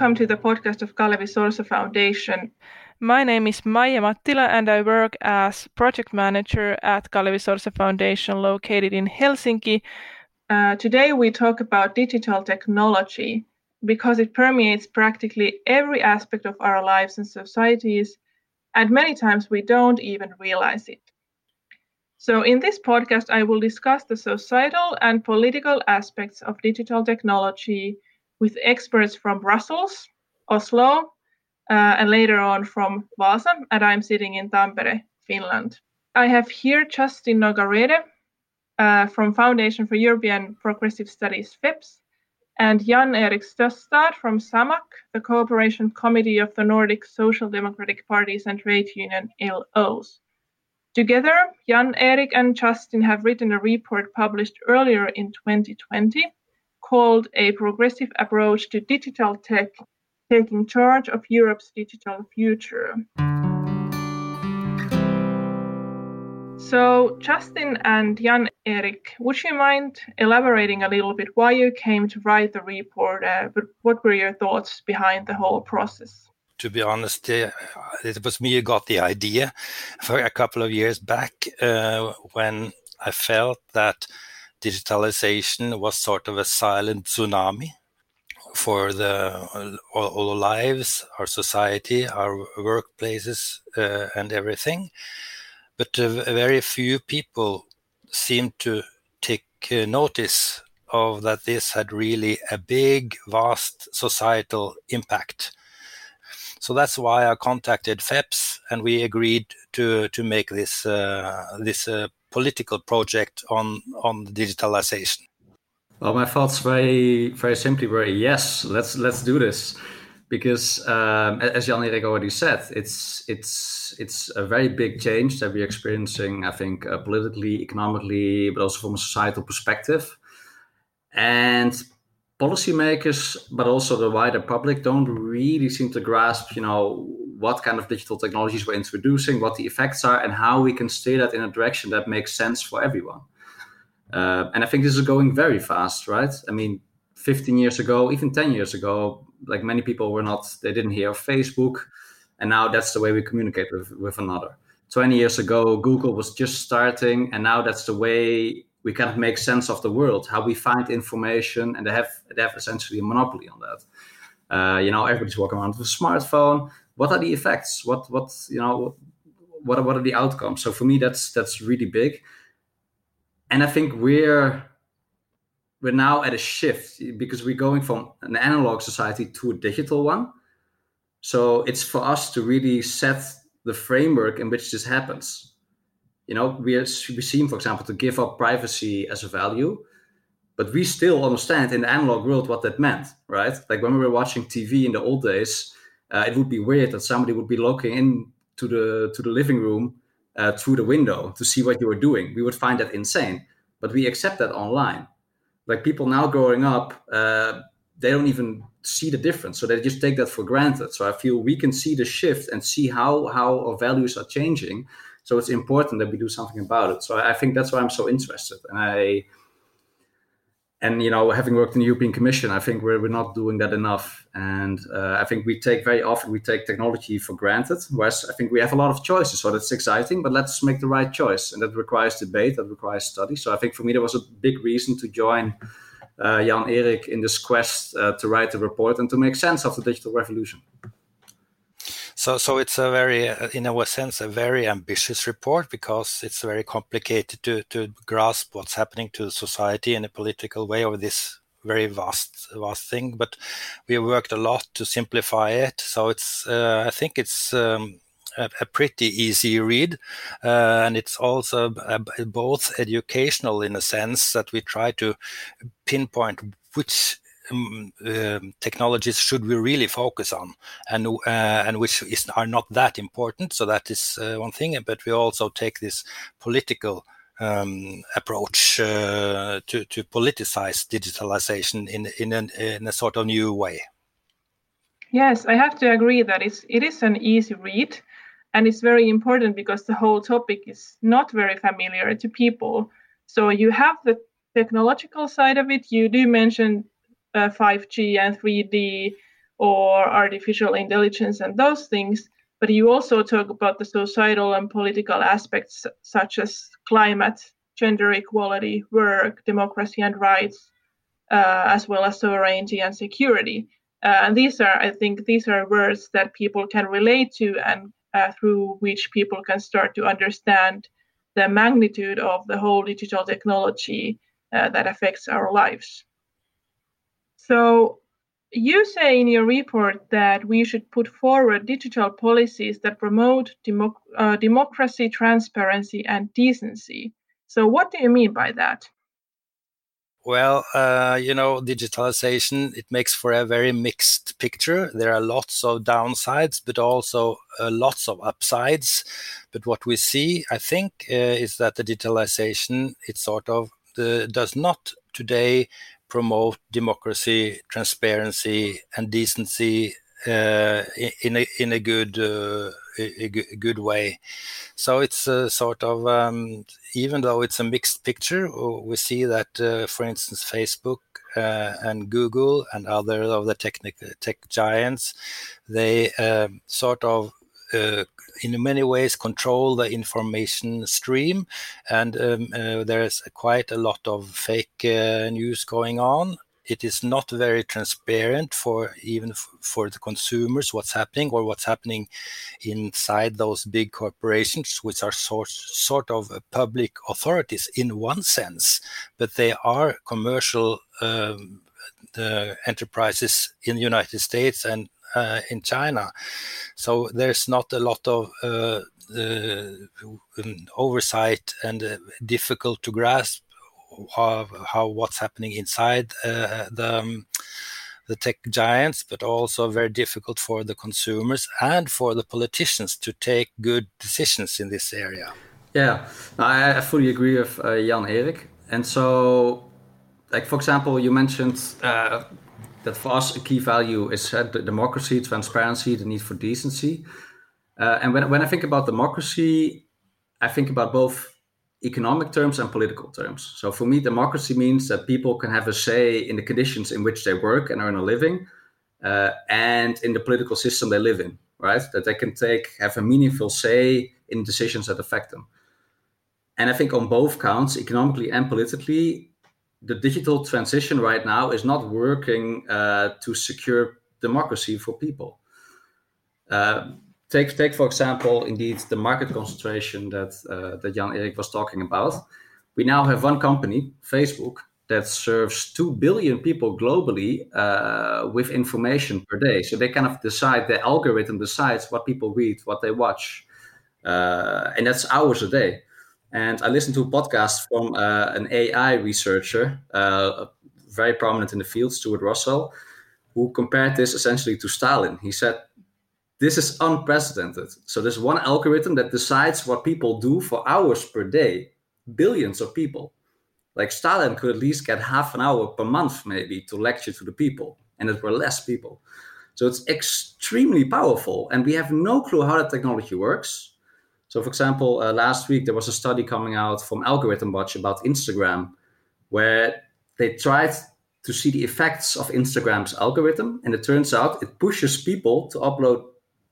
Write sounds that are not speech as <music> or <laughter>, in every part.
welcome to the podcast of Kalevi Sorsa Foundation. My name is Maija Mattila and I work as project manager at Kalevi Sorsa Foundation located in Helsinki. Uh, today we talk about digital technology because it permeates practically every aspect of our lives and societies, and many times we don't even realize it. So, in this podcast, I will discuss the societal and political aspects of digital technology with experts from Brussels, Oslo, uh, and later on from Vaasa, and I'm sitting in Tampere, Finland. I have here Justin Nogarede uh, from Foundation for European Progressive Studies, FEPS, and Jan Erik Støstad from SAMAK, the Cooperation Committee of the Nordic Social Democratic Parties and Trade Union LOs. Together, Jan Erik and Justin have written a report published earlier in 2020 called A Progressive Approach to Digital Tech Taking Charge of Europe's Digital Future. So, Justin and Jan Erik, would you mind elaborating a little bit why you came to write the report? Uh, what were your thoughts behind the whole process? to be honest, uh, it was me who got the idea for a couple of years back uh, when I felt that digitalization was sort of a silent tsunami for the all, all lives, our society, our workplaces, uh, and everything. But uh, very few people seem to take uh, notice of that this had really a big, vast societal impact so that's why I contacted FEPS, and we agreed to to make this uh, this uh, political project on on digitalization. Well, my thoughts very very simply were yes, let's let's do this, because um, as Jan Erik already said, it's it's it's a very big change that we're experiencing. I think uh, politically, economically, but also from a societal perspective, and policymakers, but also the wider public, don't really seem to grasp, you know, what kind of digital technologies we're introducing, what the effects are, and how we can steer that in a direction that makes sense for everyone. Uh, and I think this is going very fast, right? I mean, 15 years ago, even 10 years ago, like many people were not, they didn't hear of Facebook, and now that's the way we communicate with, with another. 20 years ago, Google was just starting, and now that's the way we kind of make sense of the world, how we find information, and they have they have essentially a monopoly on that. Uh, you know, everybody's walking around with a smartphone. What are the effects? What what you know? What are, what are the outcomes? So for me, that's that's really big. And I think we're we're now at a shift because we're going from an analog society to a digital one. So it's for us to really set the framework in which this happens you know, we, are, we seem, for example, to give up privacy as a value, but we still understand in the analog world what that meant, right? Like when we were watching TV in the old days, uh, it would be weird that somebody would be looking in to the to the living room uh, through the window to see what you were doing. We would find that insane, but we accept that online. Like people now growing up, uh, they don't even see the difference, so they just take that for granted. So I feel we can see the shift and see how how our values are changing so it's important that we do something about it. So I think that's why I'm so interested. And I, and you know, having worked in the European Commission, I think we're, we're not doing that enough. And uh, I think we take very often we take technology for granted. Whereas I think we have a lot of choices, so that's exciting. But let's make the right choice, and that requires debate, that requires study. So I think for me there was a big reason to join uh, Jan Erik in this quest uh, to write a report and to make sense of the digital revolution. So, so it's a very, uh, in a sense, a very ambitious report because it's very complicated to to grasp what's happening to society in a political way over this very vast vast thing. But we have worked a lot to simplify it. So it's, uh, I think it's. Um, a, a, pretty easy read, uh, and it's also both educational in a sense that we try to pinpoint which um, um, technologies should we really focus on, and uh, and which is, are not that important. So that is uh, one thing. But we also take this political um, approach uh, to to politicize digitalization in in, an, in a sort of new way. Yes, I have to agree that it's it is an easy read, and it's very important because the whole topic is not very familiar to people. So you have the technological side of it. You do mention uh, 5G and 3D or artificial intelligence and those things. But you also talk about the societal and political aspects, such as climate, gender equality, work, democracy and rights, uh, as well as sovereignty and security. Uh, and these are, I think, these are words that people can relate to and uh, through which people can start to understand the magnitude of the whole digital technology uh, that affects our lives. So, you say in your report that we should put forward digital policies that promote democ- uh, democracy, transparency, and decency. So, what do you mean by that? Well, uh, you know, digitalization it makes for a very mixed picture. There are lots of downsides, but also uh, lots of upsides. But what we see, I think, uh, is that the digitalization it sort of uh, does not today promote democracy, transparency, and decency uh, in a in a good uh, a, good way. So it's a sort of um, even though it's a mixed picture, uh, we see that, uh, for instance, Facebook uh, and Google and other of the technic tech giants, they um, sort of uh, in many ways control the information stream. And um, uh, there's quite a lot of fake uh, news going on. It is not very transparent for even for the consumers what's happening or what's happening inside those big corporations which are sort, sort of public authorities in one sense. But they are commercial um, the enterprises in the united states and uh, in china so there's not a lot of uh, uh, oversight and uh, difficult to grasp how, how what's happening inside uh, the um, the tech giants, but also very difficult for the consumers and for the politicians to take good decisions in this area. Yeah, I, fully agree with uh, Jan Erik. And so, like for example, you mentioned uh, that for us a key value is uh, democracy, transparency, the need for decency. Uh, and when, when I think about democracy, I think about both economic terms and political terms. So for me, democracy means that people can have a say in the conditions in which they work and earn a living, uh, and in the political system they live in. Right, that they can take have a meaningful say in decisions that affect them. And I think on both counts, economically and politically, the digital transition right now is not working uh, to secure democracy for people. Uh, take take for example, indeed the market concentration that uh, that Jan Erik was talking about. We now have one company, Facebook, that serves two billion people globally uh, with information per day. So they kind of decide the algorithm decides what people read, what they watch, uh, and that's hours a day. And I listened to a podcast from uh, an AI researcher, uh, very prominent in the field, Stuart Russell, who compared this essentially to Stalin. He said this is unprecedented. So there's one algorithm that decides what people do for hours per day, billions of people. Like Stalin could at least get half an hour per month, maybe, to lecture to the people, and it were less people. So it's extremely powerful, and we have no clue how that technology works. So, for example, uh, last week there was a study coming out from Algorithm Watch about Instagram, where they tried to see the effects of Instagram's algorithm, and it turns out it pushes people to upload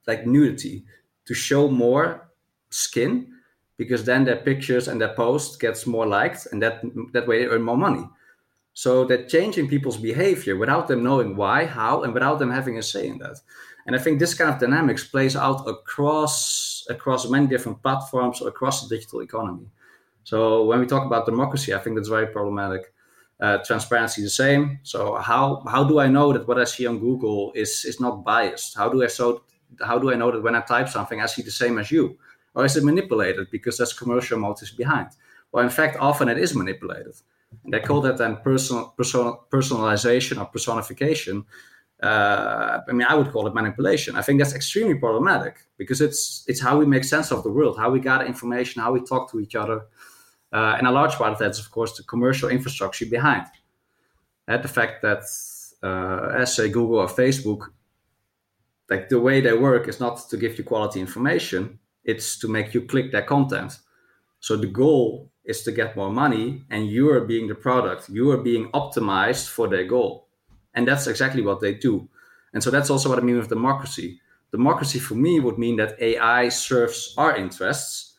like nudity to show more skin because then their pictures and their posts gets more liked and that that way they earn more money. So that changing people's behavior without them knowing why how and without them having a say in that. And i think this kind of dynamics plays out across across many different platforms across the digital economy so when we talk about democracy i think that's very problematic uh, transparency the same so how how do i know that what i see on google is is not biased how do i so how do I know that when I type something, I see the same as you? Or is it manipulated because there's commercial motives behind? Well, in fact, often it is manipulated. And they call that then personal, personal personalization or personification. Uh, I mean, I would call it manipulation. I think that's extremely problematic because it's it's how we make sense of the world, how we gather information, how we talk to each other, uh, and a large part of that is, of course, the commercial infrastructure behind. And the fact that, uh, as say Google or Facebook, like the way they work is not to give you quality information it's to make you click their content so the goal is to get more money and you are being the product you are being optimized for their goal and that's exactly what they do And so that's also what I mean with democracy. Democracy for me would mean that AI serves our interests.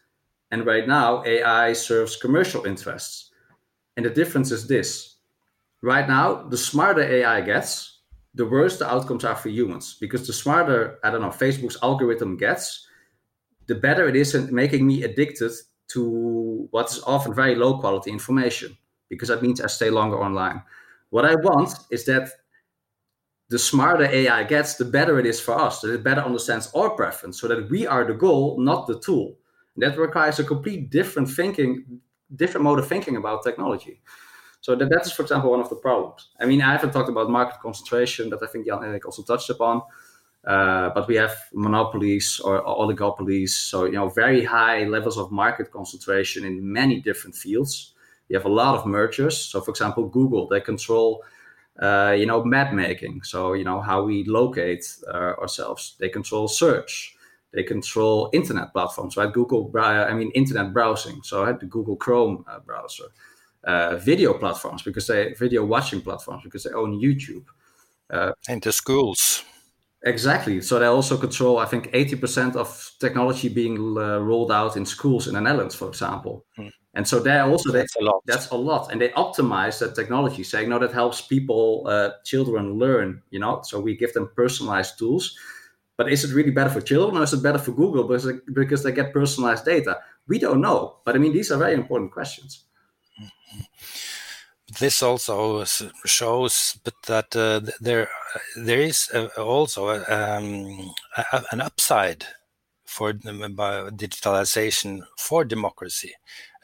And right now, AI serves commercial interests. And the difference is this right now, the smarter AI gets, the worse the outcomes are for humans. Because the smarter, I don't know, Facebook's algorithm gets, the better it is in making me addicted to what's often very low quality information because that means I stay longer online. What I want is that the smarter AI gets, the better it is for us, that it better understands our preference so that we are the goal, not the tool. And that requires a complete different thinking, different mode of thinking about technology. So that, that is, for example, one of the problems. I mean, I haven't talked about market concentration that I think Jan Erik also touched upon. Uh, but we have monopolies or, or, oligopolies, so you know very high levels of market concentration in many different fields. You have a lot of mergers. So, for example, Google they control uh, you know map making, so you know how we locate uh, ourselves. They control search. They control internet platforms, right? Google, I mean, internet browsing. So, I had the Google Chrome uh, browser. Uh, video platforms because they video watching platforms because they own YouTube. Uh, into schools Exactly. So they also control, I think, 80% of technology being uh, rolled out in schools in the Netherlands, for example. Mm. And so they're also that's they, a lot. That's a lot, and they optimize that technology, saying, "No, that helps people, uh, children learn." You know, so we give them personalized tools. But is it really better for children, or is it better for Google because they, because they get personalized data? We don't know. But I mean, these are very important questions. This also shows that uh, there there is also um, a, an upside for digitalization for democracy.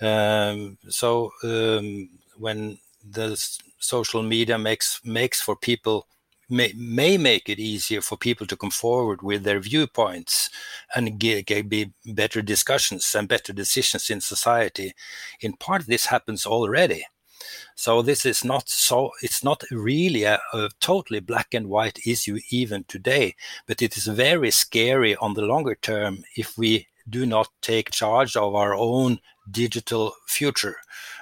Um, so um, when the social media makes makes for people may, may make it easier for people to come forward with their viewpoints and get be better discussions and better decisions in society. In part, this happens already so this is not so, it's not really a, a, totally black and white issue even today, but it is very scary on the longer term if we do not take charge of our own digital future.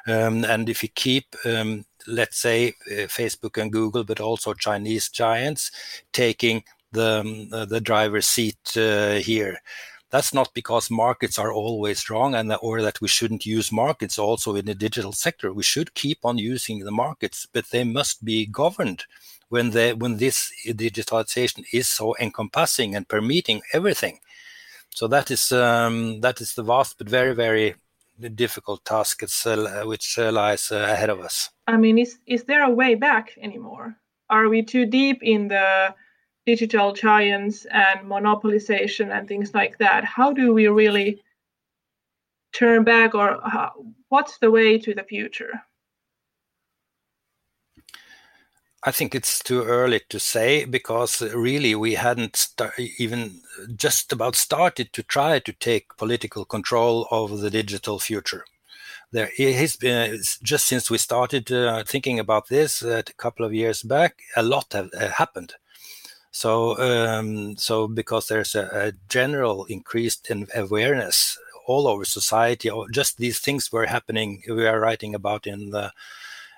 Um, and if we keep, um, let's say, uh, Facebook and Google, but also Chinese giants taking the, um, uh, the driver's seat uh, here that's not because markets are always wrong and or that we shouldn't use markets also in the digital sector. We should keep on using the markets, but they must be governed when they when this digitalization is so encompassing and permitting everything. So that is um, that is the vast but very very difficult task uh, which uh, lies uh, ahead of us. I mean, is is there a way back anymore? Are we too deep in the digital giants and monopolization and things like that how do we really turn back or how, what's the way to the future I think it's too early to say because really we hadn't even just about started to try to take political control of the digital future. There has been just since we started uh, thinking about this uh, a couple of years back, a lot have uh, happened. So, um, so because there's a, a general increased in awareness all over society, just these things were happening. We are writing about in the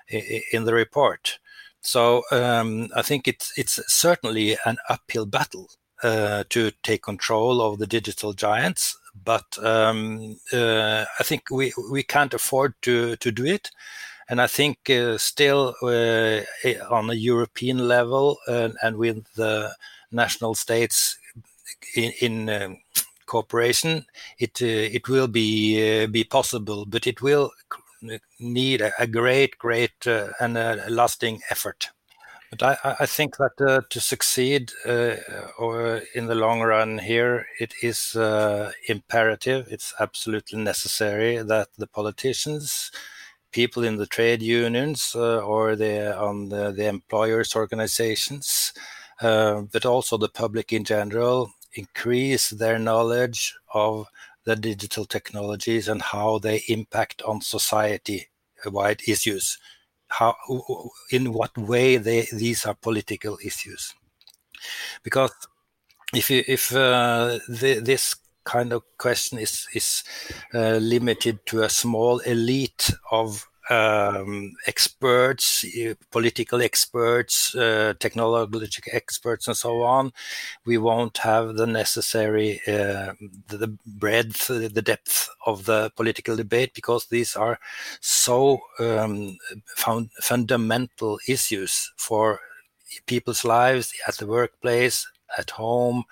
in the report. So um, I think it's it's certainly an uphill battle uh, to take control of the digital giants, but um, uh, I think we we can't afford to to do it. And I think uh, still uh, on a European level uh, and with the national states in, in um, cooperation, it it will be be possible, but it will need a, a great, great and a lasting effort. But I, I, think that uh, to succeed uh, or in the long run here, it is uh, imperative, it's absolutely necessary that the politicians people in the trade unions uh, or the on the, the employers organizations, uh, but also the public in general, increase their knowledge of the digital technologies and how they impact on society-wide issues. How, in what way they, these are political issues? Because if you, if uh, the, this kind of question is is uh, limited to a small elite of um, experts, political experts, uh, technological experts, and so on, we won't have the necessary uh, the breadth, the depth of the political debate because these are so um, found fundamental issues for people's lives at the workplace at home,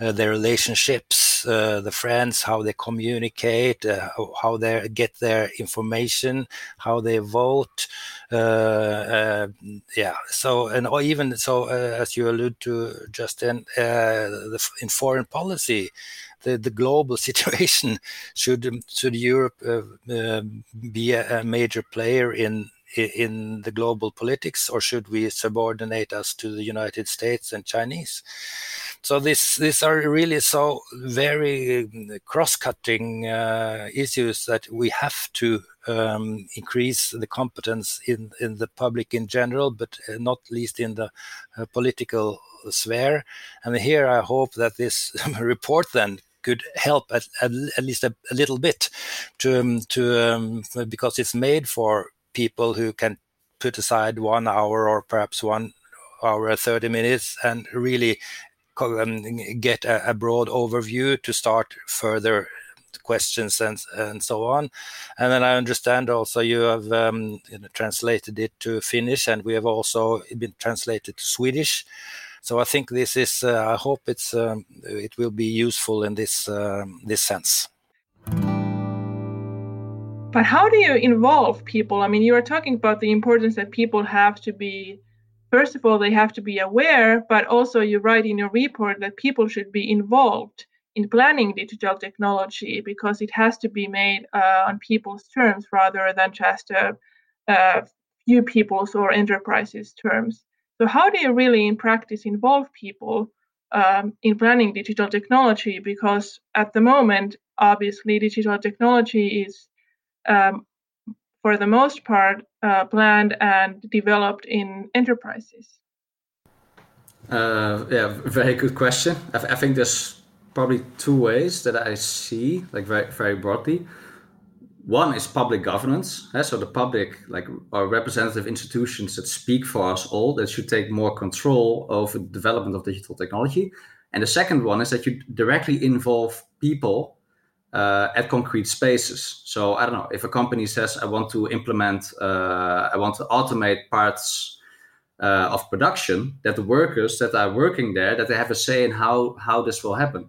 uh, their relationships, uh, the friends, how they communicate, uh, how they get their information, how they vote. Uh, uh, yeah. So and or even so, as you allude to, Justin, the, in foreign policy, the, the global <laughs> situation should should Europe be a, a major player in in the global politics, or should we subordinate us to the United States and Chinese? So this these are really so very um, cross-cutting uh, issues that we have to um, increase the competence in in the public in general, but uh, not least in the uh, political sphere. And here I hope that this <laughs> report then could help at, at, least a, a, little bit to um, to um, because it's made for people who can put aside one hour or perhaps one hour 30 minutes and really um, get a, a, broad overview to start further questions and and so on. And then i understand also you have um, you know, translated it to finnish and we have also been translated to swedish. So i think this is uh, i hope it's um, it will be useful in this um, this sense but how do you involve people? I mean, you are talking about the importance that people have to be, first of all, they have to be aware, but also you write in your report that people should be involved in planning digital technology because it has to be made uh, on people's terms rather than just a, a few people's or enterprises' terms. So, how do you really, in practice, involve people um, in planning digital technology? Because at the moment, obviously, digital technology is um, for the most part, uh, planned and developed in enterprises? Uh, yeah, very good question. I, I, think there's probably two ways that I see, like very, very broadly. One is public governance. Eh? So the public, like our representative institutions that speak for us all, that should take more control over the development of digital technology. And the second one is that you directly involve people uh, at concrete spaces. So I don't know if a company says I want to implement, uh, I want to automate parts uh, of production, that the workers that are working there that they have a say in how how this will happen.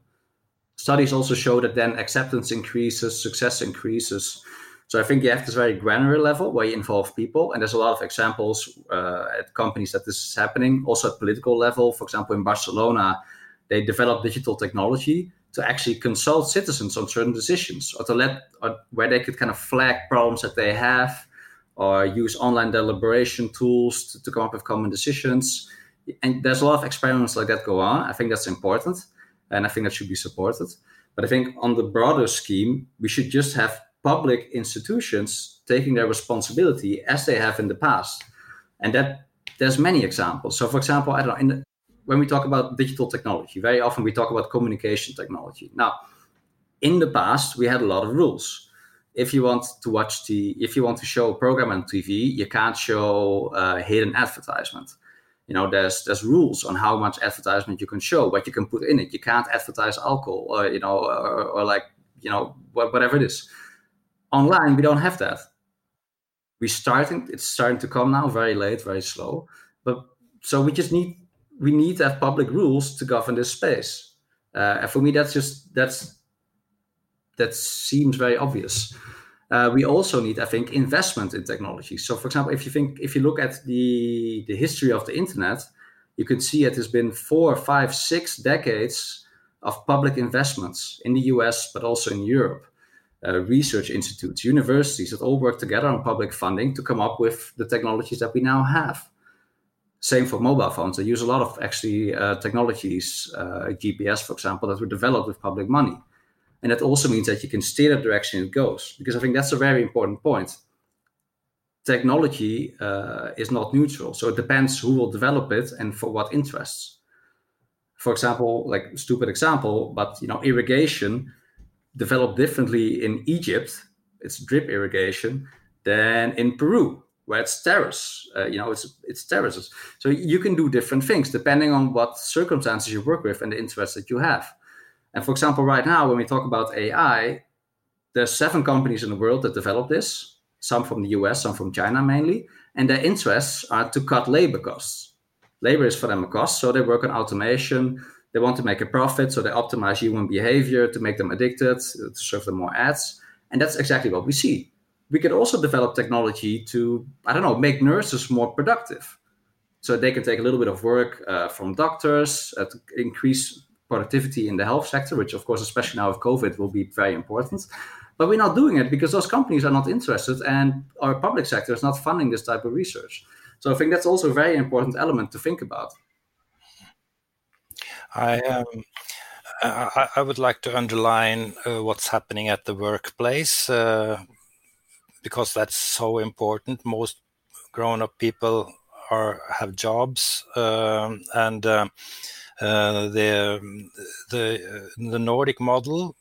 Studies also show that then acceptance increases, success increases. So I think you have this very granular level where you involve people, and there's a lot of examples uh, at companies that this is happening. Also at political level, for example, in Barcelona, they develop digital technology to actually consult citizens on certain decisions or to let or where they could kind of flag problems that they have or use online deliberation tools to, to come up with common decisions. And there's a lot of experiments like that go on. I think that's important and i think that should be supported. But i think on the broader scheme we should just have public institutions taking their responsibility as they have in the past. And that there's many examples. So for example i don't know in the, when we talk about digital technology, very often we talk about communication technology. Now, in the past, we had a lot of rules. If you want to watch the, if you want to show a program on TV, you can't show uh, hidden advertisement. You know, there's there's rules on how much advertisement you can show, what you can put in it. You can't advertise alcohol, or you know, or, or like you know, whatever it is. Online, we don't have that. We starting, it's starting to come now, very late, very slow. But so we just need we need to have public rules to govern this space. Uh, and for me, that's just that's that seems very obvious. Uh, we also need, I think, investment in technology. So, for example, if you think if you look at the the history of the internet, you can see it has been four, five, six decades of public investments in the U.S. but also in Europe. Uh, research institutes, universities that all work together on public funding to come up with the technologies that we now have. Same for mobile phones. They use a lot of actually uh, technologies, uh, GPS, for example, that were developed with public money. And that also means that you can steer the direction it goes. Because I think that's a very important point. Technology uh, is not neutral. So it depends who will develop it and for what interests. For example, like stupid example, but you know, irrigation developed differently in Egypt. It's drip irrigation than in Peru, where it's terrorists. Uh, you know, it's it's terrorists. So you can do different things depending on what circumstances you work with and the interests that you have. And for example, right now when we talk about AI, there's seven companies in the world that develop this. Some from the US, some from China mainly, and their interests are to cut labor costs. Labor is for them a cost, so they work on automation. They want to make a profit, so they optimize human behavior to make them addicted, to serve them more ads. And that's exactly what we see we could also develop technology to, I don't know, make nurses more productive. So they can take a little bit of work uh, from doctors uh, to increase productivity in the health sector, which, of course, especially now with COVID, will be very important. But we're not doing it because those companies are not interested and our public sector is not funding this type of research. So I think that's also a very important element to think about. I um, I, I, would like to underline uh, what's happening at the workplace. Uh, because that's so important. Most grown-up people are have jobs, um, and uh, uh, the the the Nordic model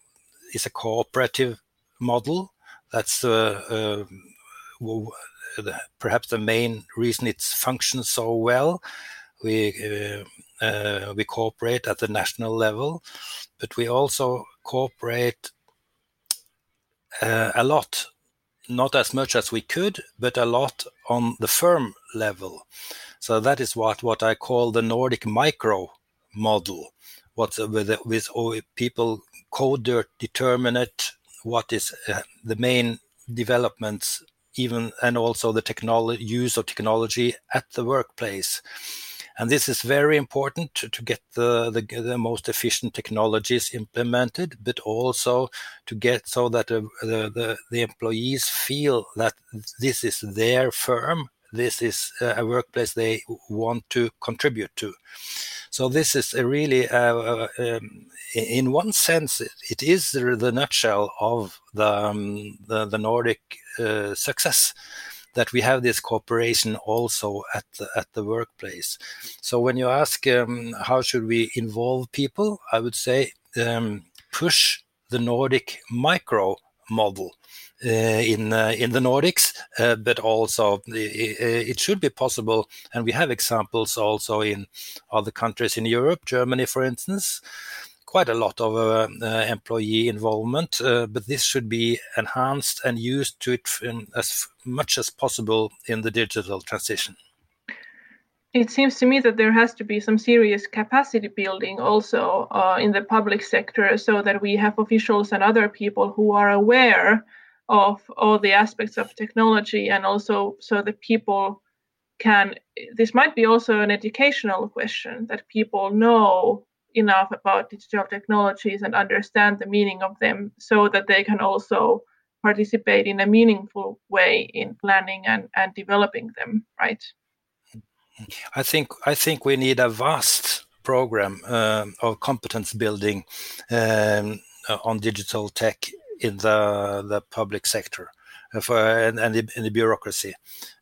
is a cooperative model. That's uh, uh perhaps the main reason it functions so well. We uh, uh, we cooperate at the national level, but we also cooperate a lot not as much as we could, but a lot on the firm level. So that is what, what I call the Nordic micro model. What's with, with people code determine it, what is uh, the main developments, even and also the technology use of technology at the workplace. And this is very important to, to get the, the, the, most efficient technologies implemented, but also to get so that the, the, the employees feel that this is their firm, this is a workplace they want to contribute to. So this is a really, uh, uh um, in one sense, it is the, nutshell of the um, the, the, Nordic uh, success that we have this cooperation also at the, at the workplace. So when you ask um, how should we involve people, I would say um, push the Nordic micro model. Uh, in uh, in the Nordics, uh, but also it, it, should be possible, and we have examples also in other countries in Europe, Germany, for instance, quite a lot of uh, uh, employee involvement, uh, but this should be enhanced and used to it as much as possible in the digital transition. It seems to me that there has to be some serious capacity building also uh, in the public sector so that we have officials and other people who are aware of all the aspects of technology and also so that people can this might be also an educational question that people know enough about digital technologies and understand the meaning of them so that they can also participate in a meaningful way in planning and, and developing them right? I think i think we need a vast program uh, of competence building um, on digital tech in the the public sector uh, for, and, and the, in the bureaucracy.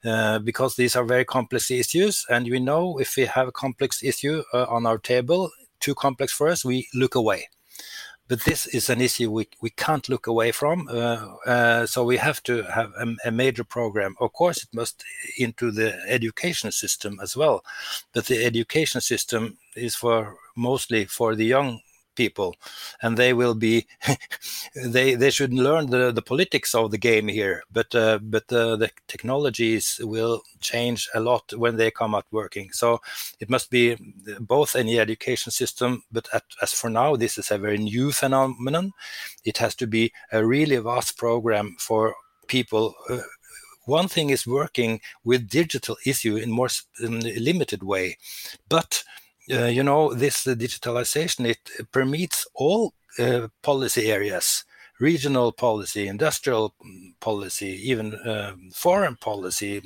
Uh, because these are very complex issues and we know if we have a complex issue uh, on our table too complex for us, we look away. But this is an issue we, we can't look away from. Uh, uh, so we have to have a, a, major program. Of course, it must into the education system as well. But the education system is for mostly for the young people and they will be <laughs> they they should learn the, the politics of the game here but uh, but uh, the technologies will change a lot when they come out working. So it must be both in the education system but at, as for now this is a very new phenomenon. It has to be a really vast program for people uh, one thing is working with digital issue in more limited way but you know, this uh, digitalization, it permeates all uh, policy areas, regional policy, industrial mm, policy, even um, foreign policy,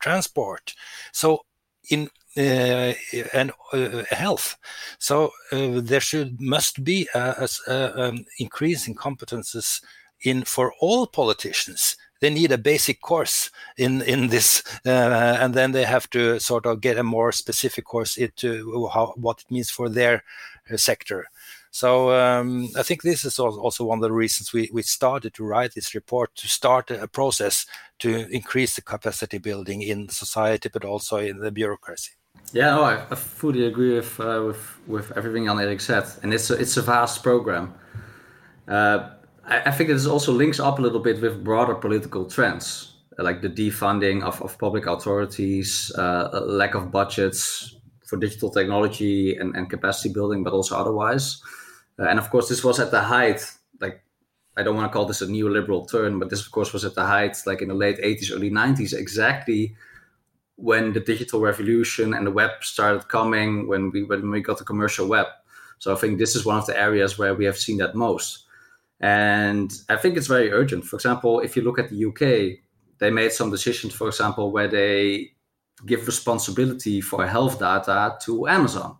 transport. So in uh, and uh, health. So uh, there should must be a, a, a um, increase in competences in for all politicians they need a basic course in in this, uh, and then they have to sort of get a more specific course into how what it means for their uh, sector. So um, I think this is also one of the reasons we, we started to write this report to start a process to increase the capacity building in society, but also in the bureaucracy. Yeah, no, I, I fully agree with, uh, with with everything Jan Erik said, and it's a, it's a vast program. Uh, I, I, think this also links up a little bit with broader political trends, like the defunding of, of public authorities, uh, lack of budgets for digital technology and, and capacity building, but also otherwise. Uh, and of course, this was at the height, like I don't want to call this a neoliberal turn, but this of course was at the height, like in the late 80s, early 90s, exactly when the digital revolution and the web started coming, when we when we got the commercial web. So I think this is one of the areas where we have seen that most. And I think it's very urgent. For example, if you look at the UK, they made some decisions, for example, where they give responsibility for health data to Amazon.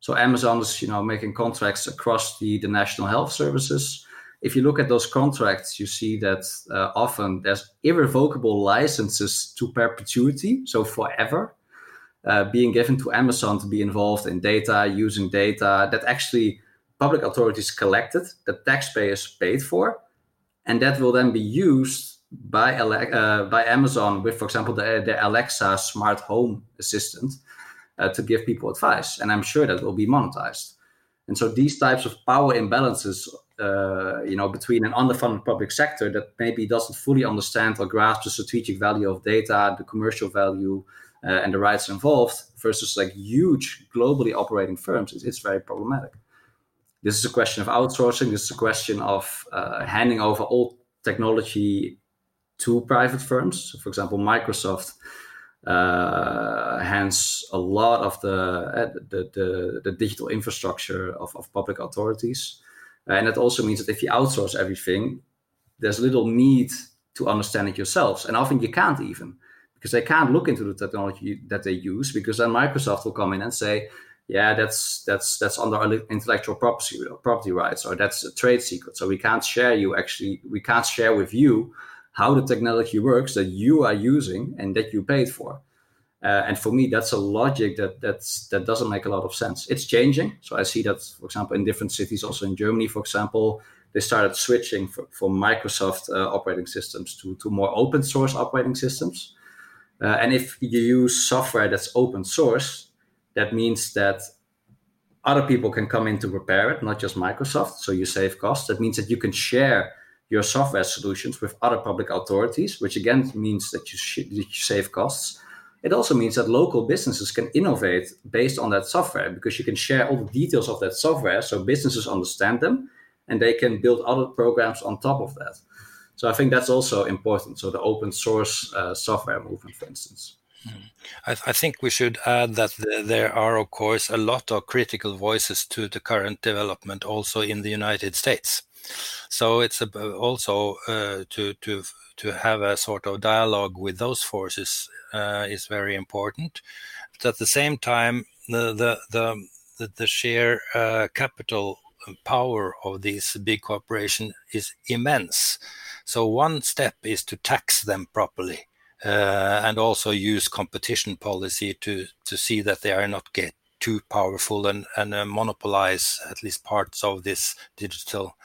So Amazon is, you know, making contracts across the, the national health services. If you look at those contracts, you see that uh, often there's irrevocable licenses to perpetuity, so forever, uh, being given to Amazon to be involved in data, using data that actually public authorities collected, that taxpayers paid for, and that will then be used by uh, by Amazon with, for example, the, the Alexa smart home assistant uh, to give people advice, and I'm sure that will be monetized. And so these types of power imbalances, uh, you know, between an underfunded public sector that maybe doesn't fully understand or grasp the strategic value of data, the commercial value, uh, and the rights involved, versus like huge globally operating firms, it's, it's very problematic. This is a question of outsourcing. This is a question of uh, handing over all technology to private firms. So for example, Microsoft uh, hands a lot of the, uh, the, the, the, digital infrastructure of, of public authorities. And that also means that if you outsource everything, there's little need to understand it yourselves. And often you can't even because they can't look into the technology that they use because then Microsoft will come in and say, yeah, that's that's that's under intellectual property property rights or that's a trade secret. So we can't share you actually we can't share with you how the technology works that you are using and that you paid for. Uh, and for me, that's a logic that that's that doesn't make a lot of sense. It's changing. So I see that, for example, in different cities, also in Germany, for example, they started switching from Microsoft uh, operating systems to, to more open source operating systems. Uh, and if you use software that's open source, that means that other people can come in to repair it, not just Microsoft. So you save costs. That means that you can share your software solutions with other public authorities, which again means that you, sh- that you save costs. It also means that local businesses can innovate based on that software because you can share all the details of that software so businesses understand them and they can build other programs on top of that. So I think that's also important. So the open source uh, software movement, for instance. I, I, think we should add that there are, of course, a lot of critical voices to the current development also in the United States. So it's also uh, to to to have a sort of dialogue with those forces uh, is very important. But at the same time, the the the the, the sheer uh, capital power of these big corporations is immense. So one step is to tax them properly. Uh, and also use competition policy to to see that they are not get too powerful and and uh, monopolize at least parts of this digital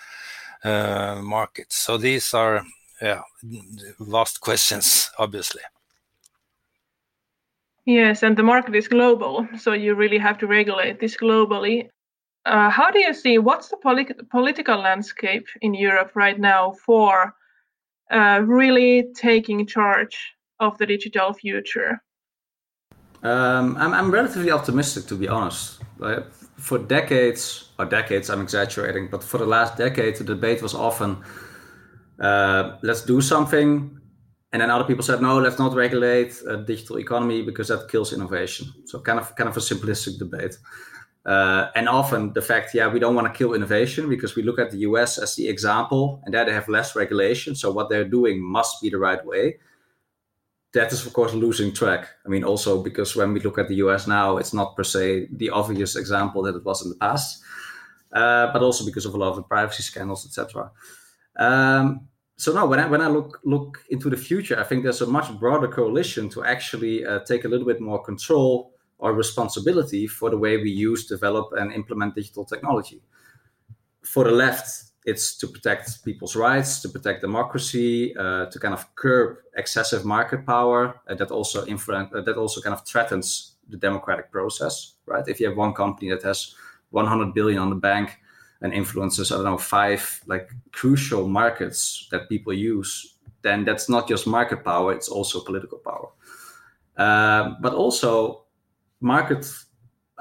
uh, markets. So these are yeah, vast questions, obviously. Yes, and the market is global, so you really have to regulate this globally. Uh, how do you see what's the polit- political landscape in Europe right now for uh, really taking charge of the digital future? Um, I'm, I'm relatively optimistic, to be honest. for decades, or decades, I'm exaggerating, but for the last decade, the debate was often uh, let's do something. And then other people said, no, let's not regulate a digital economy because that kills innovation. So kind of kind of a simplistic debate. Uh, and often the fact, yeah, we don't want to kill innovation because we look at the US as the example, and there they have less regulation. So what they're doing must be the right way that is of course losing track. I mean, also because when we look at the US now, it's not per se the obvious example that it was in the past, uh, but also because of a lot of the privacy scandals, etc. Um, so now, when I when I look look into the future, I think there's a much broader coalition to actually uh, take a little bit more control or responsibility for the way we use, develop, and implement digital technology. for the left, it's to protect people's rights, to protect democracy, uh, to kind of curb excessive market power uh, that also influence uh, that also kind of threatens the democratic process, right? If you have one company that has 100 billion on the bank and influences, I don't know, five like crucial markets that people use, then that's not just market power; it's also political power. Um, but also, market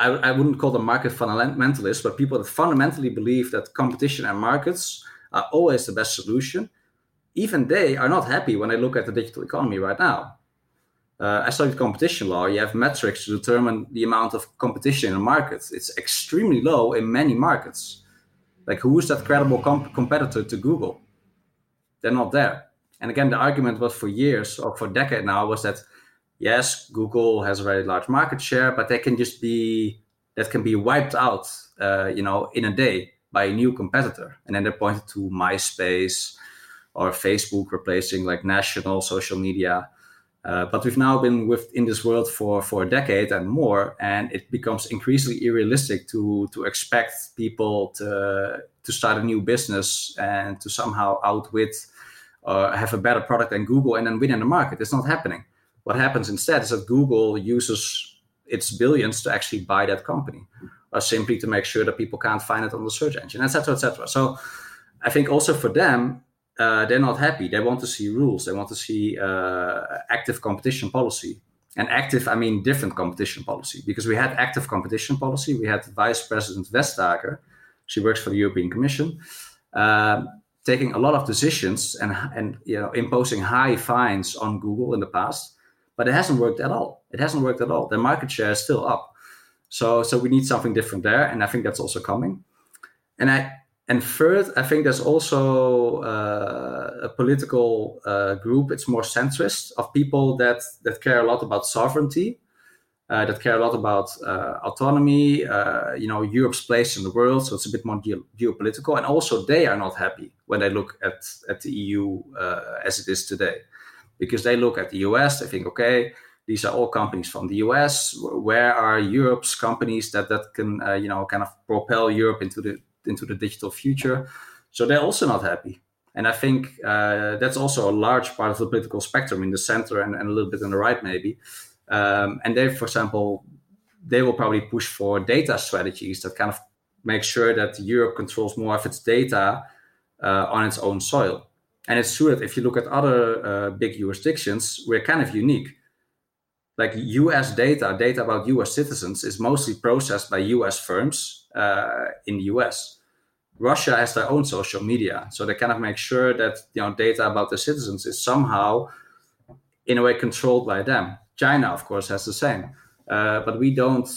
I, I wouldn't call them market fundamentalists, but people that fundamentally believe that competition and markets are always the best solution. Even they are not happy when they look at the digital economy right now. Uh, I studied competition law. You have metrics to determine the amount of competition in a market. It's extremely low in many markets. Like, who is that credible comp- competitor to Google? They're not there. And again, the argument was for years or for decade now was that yes, Google has a very large market share, but they can just be that can be wiped out, uh, you know, in a day by a new competitor. And then they pointed to MySpace or Facebook replacing like national social media. Uh, but we've now been with in this world for for a decade and more, and it becomes increasingly unrealistic to to expect people to to start a new business and to somehow outwit or have a better product than Google and then win in the market. It's not happening. What happens instead is that Google uses its billions to actually buy that company, or simply to make sure that people can't find it on the search engine, etc., etc. So, I think also for them, uh, they're not happy. They want to see rules. They want to see uh, active competition policy. And active, I mean different competition policy, because we had active competition policy. We had Vice President Vestager, she works for the European Commission, uh, taking a lot of decisions and and you know imposing high fines on Google in the past but it hasn't worked at all. It hasn't worked at all. The market share is still up. So so we need something different there, and I think that's also coming. And I and third, I think there's also uh, a political uh, group. It's more centrist of people that that care a lot about sovereignty, uh, that care a lot about uh, autonomy. Uh, you know, Europe's place in the world. So it's a bit more ge- geopolitical, and also they are not happy when they look at at the EU uh, as it is today because they look at the US, they think, okay, these are all companies from the US. Where are Europe's companies that that can uh, you know kind of propel Europe into the into the digital future? So they're also not happy. And I think uh, that's also a large part of the political spectrum in the center and, and a little bit on the right, maybe. Um, and they, for example, they will probably push for data strategies that kind of make sure that Europe controls more of its data uh, on its own soil. And it's true that if you look at other uh, big jurisdictions, we're kind of unique. Like US data, data about US citizens, is mostly processed by US firms uh, in the US. Russia has their own social media, so they kind of make sure that you know data about the citizens is somehow, in a way, controlled by them. China, of course, has the same, uh, but we don't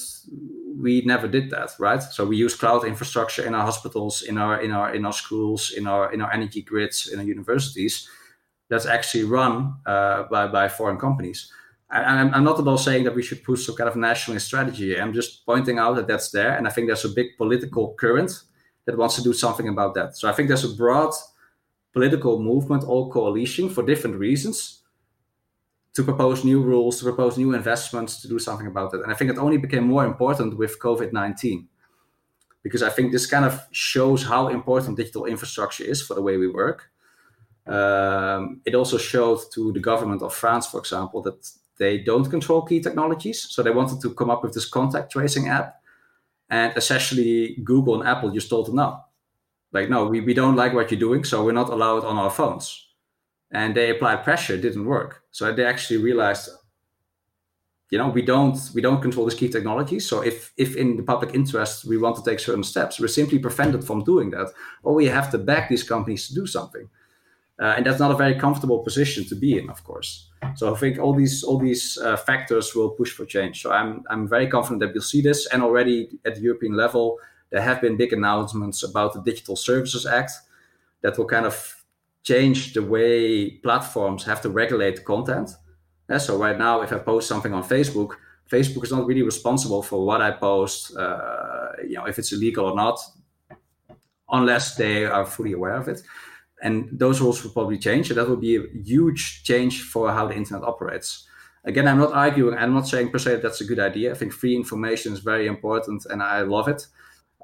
we never did that, right? So we use cloud infrastructure in our hospitals, in our in our in our schools, in our in our energy grids, in our universities. That's actually run uh, by by foreign companies. And I'm, I'm not at all saying that we should push some kind of nationalist strategy. I'm just pointing out that that's there, and I think there's a big political current that wants to do something about that. So I think there's a broad political movement, all coalition for different reasons, to propose new rules, to propose new investments, to do something about it. And I think it only became more important with COVID 19 because I think this kind of shows how important digital infrastructure is for the way we work. Um, it also showed to the government of France, for example, that they don't control key technologies. So they wanted to come up with this contact tracing app. And essentially, Google and Apple just told them no. Like, no, we, we don't like what you're doing, so we're not allowed on our phones and they applied pressure, it didn't work. So they actually realized, you know, we don't we don't control these key technologies. So if if in the public interest we want to take certain steps, we're simply prevented from doing that, or we have to back these companies to do something. Uh, and that's not a very comfortable position to be in, of course. So I think all these all these uh, factors will push for change. So I'm I'm very confident that we'll see this, and already at the European level, there have been big announcements about the Digital Services Act that will kind of change the way platforms have to regulate content. Yeah, so right now, if I post something on Facebook, Facebook is not really responsible for what I post, uh, you know, if it's illegal or not, unless they are fully aware of it. And those rules will probably change, and that will be a huge change for how the internet operates. Again, I'm not arguing. I'm not saying per se that that's a good idea. I think free information is very important, and I love it.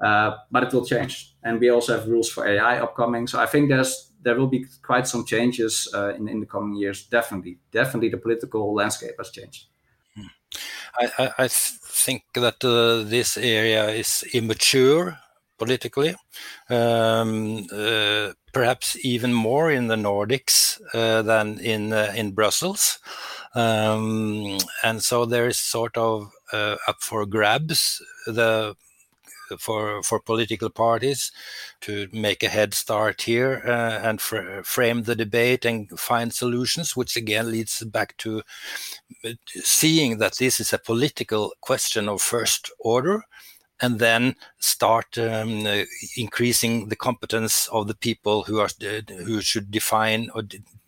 Uh, but it will change, and we also have rules for AI upcoming. So I think there's there will be quite some changes uh, in in the coming years. Definitely, definitely, the political landscape has changed. I, I, I think that uh, this area is immature politically, um, uh, perhaps even more in the Nordics uh, than in uh, in Brussels, um, and so there is sort of uh, up for grabs the for for political parties to make a head start here uh, and fr- frame the debate and find solutions, which again leads back to uh, seeing that this is a political question of first order and then start um, uh, increasing the competence of the people who are who should define or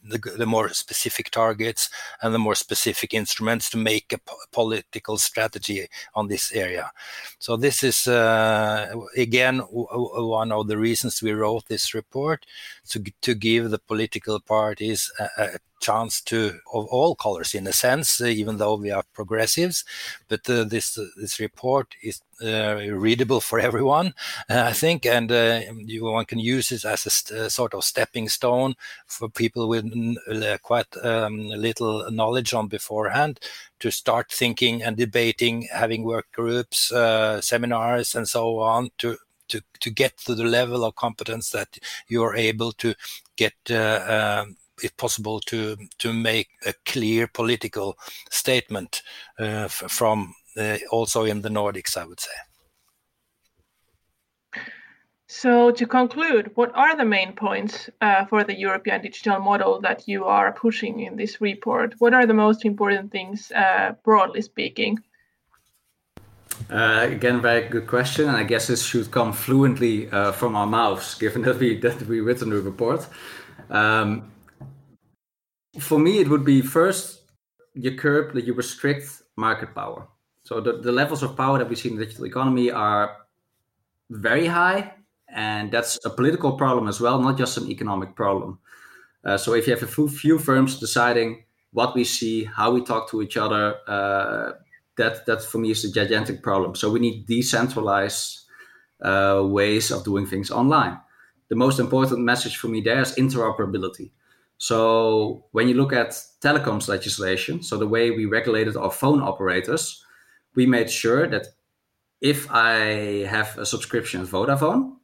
the, the, more specific targets and the more specific instruments to make a political strategy on this area. So this is uh, again one of the reasons we wrote this report to to give the political parties a, a chance to of all colors in a sense, uh, even though we are progressives. But uh, this uh, this report is uh, readable for everyone, uh, I think, and you, one can use it as a st- sort of stepping stone for people with quite um, little knowledge on beforehand to start thinking and debating, having work groups, seminars, and so on to to, to get to the level of competence that you are able to get uh, um, if possible, to to make a clear political statement uh, from uh, also in the Nordics, I would say. So, to conclude, what are the main points uh, for the European digital model that you are pushing in this report? What are the most important things, uh, broadly speaking? Uh, again, very good question, and I guess this should come fluently uh, from our mouths, given that we that we written the report. Um, for me, it would be first you curb that you restrict market power. So the, the levels of power that we see in the digital economy are very high, and that's a political problem as well, not just an economic problem. Uh, so if you have a few, few, firms deciding what we see, how we talk to each other, uh, that that for me is a gigantic problem. So we need decentralized uh, ways of doing things online. The most important message for me there is interoperability. So when you look at telecoms legislation, so the way we regulated our phone operators, we made sure that if I have a subscription at Vodafone,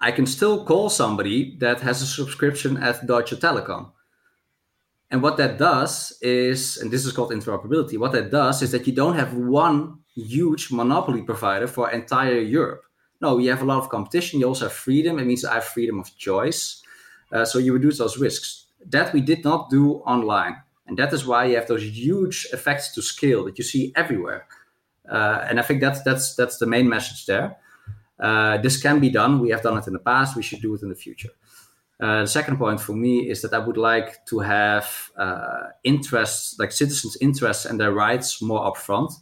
I can still call somebody that has a subscription at Deutsche Telekom. And what that does is, and this is called interoperability, what that does is that you don't have one huge monopoly provider for entire Europe. No, you have a lot of competition. You also have freedom. It means I have freedom of choice. Uh, so you reduce those risks. That we did not do online. And that is why you have those huge effects to scale that you see everywhere. Uh, and I think that's that's that's the main message there. Uh, this can be done. We have done it in the past. We should do it in the future. Uh, the second point for me is that I would like to have uh, interests, like citizens' interests and their rights, more upfront.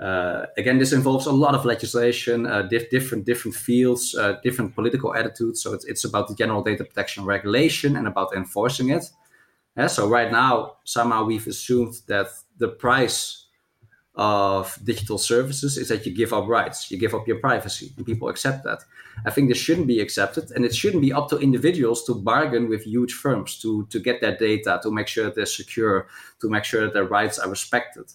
Uh, again, this involves a lot of legislation, uh, diff- different different fields, uh, different political attitudes. So it's, it's about the general data protection regulation and about enforcing it. Yeah, so right now, somehow we've assumed that the price of digital services is that you give up rights, you give up your privacy, and people accept that. I think this shouldn't be accepted, and it shouldn't be up to individuals to bargain with huge firms to to get their data, to make sure that they're secure, to make sure that their rights are respected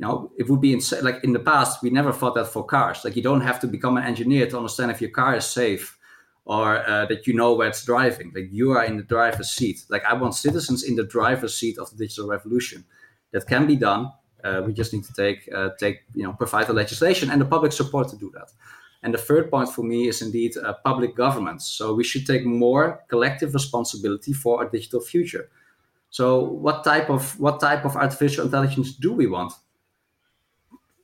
you know, it would be insane. Like in the past, we never thought that for cars. Like you don't have to become an engineer to understand if your car is safe or uh, that you know where it's driving. Like you are in the driver's seat. Like I want citizens in the driver's seat of the digital revolution. That can be done. Uh, we just need to take uh, take you know provide the legislation and the public support to do that. And the third point for me is indeed uh, public governments. So we should take more collective responsibility for our digital future. So what type of what type of artificial intelligence do we want?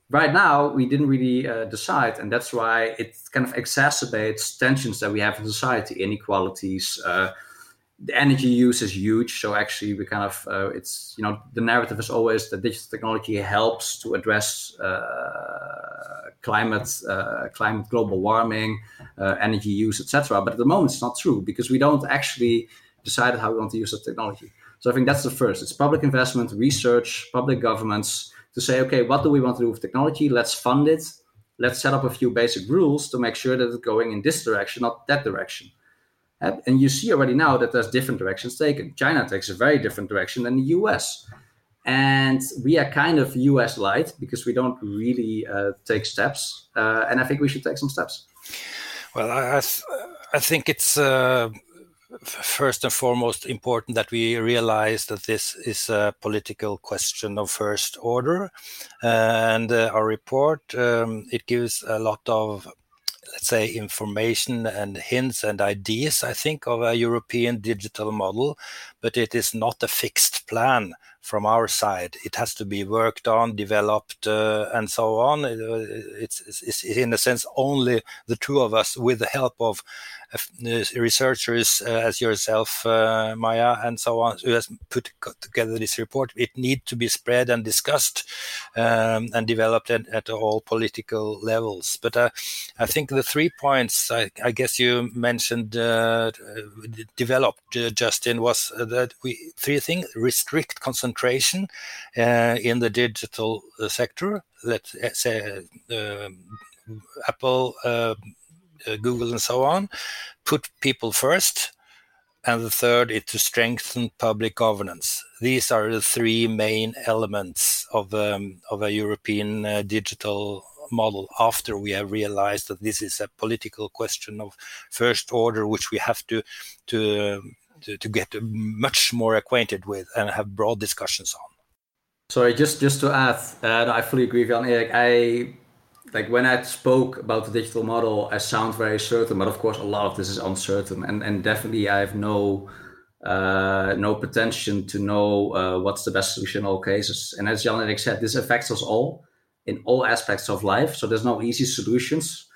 Right now we didn't really uh, decide and that's why it kind of exacerbates tensions that we have in society. Inequalities uh, the energy use is huge. So actually we kind of uh, it's you know the narrative is always that digital technology helps to address uh, climate uh, climate global warming uh, energy use etc but at the moment it's not true because we don't actually decide how we want to use the technology. So i think that's the first. It's public investment research public governments to say, okay, what do we want to do with technology? Let's fund it. let's set up a few basic rules to make sure that it's going in this direction, not that direction. And you see already now that there's different directions taken. China takes a very different direction than the US. And we are kind of US light because we don't really uh, take steps. Uh, and I think we should take some steps. Well, I, I think it's uh, first and foremost important that we realize that this is a political question of first order. And uh, our report, um, it gives a lot of let's say information and hints and ideas i think of a european digital model but it is not a fixed plan from our side it has to be worked on developed uh, and so on it's, it's, it's, in a sense only the two of us with the help of uh, researchers uh, as yourself, uh, Maya, and so on, who has put together this report. It needs to be spread and discussed um, and developed at, at, all political levels. But I think the three points I, I guess you mentioned developed, Justin, was that we three things: restrict concentration in the digital sector. Let's say. Apple, uh, uh, Google, and so on, put people first. And the third is to strengthen public governance. These are the three main elements of, um, of a European uh, digital model after we have realized that this is a political question of first order, which we have to, to, to, to get much more acquainted with and have broad discussions on. Sorry, just just to add, uh, I fully agree with Jan Erik. I like when I spoke about the digital model, I sound very certain, but of course, a lot of this is uncertain, and and definitely I have no uh, no pretension to know uh, what's the best solution in all cases. And as Jan Erik said, this affects us all in all aspects of life. So there's no easy solutions.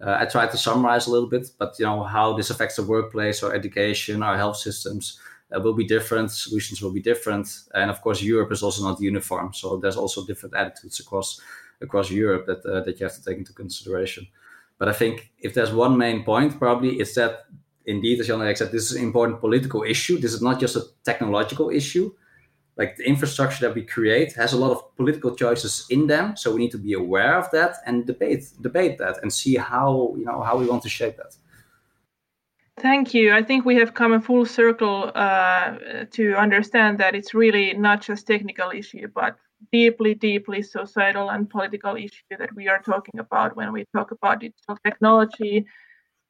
Uh, I tried to summarize a little bit, but you know how this affects the workplace, or education, our health systems. Uh, will be different solutions will be different and of course europe is also not uniform so there's also different attitudes across across Europe that uh, that you have to take into consideration. But I think if there's one main point, probably it's that indeed, as Jan said, this is an important political issue. This is not just a technological issue. Like the infrastructure that we create has a lot of political choices in them, so we need to be aware of that and debate debate that and see how you know how we want to shape that. Thank you. I think we have come a full circle uh, to understand that it's really not just technical issue, but deeply, deeply societal and political issue that we are talking about when we talk about digital technology.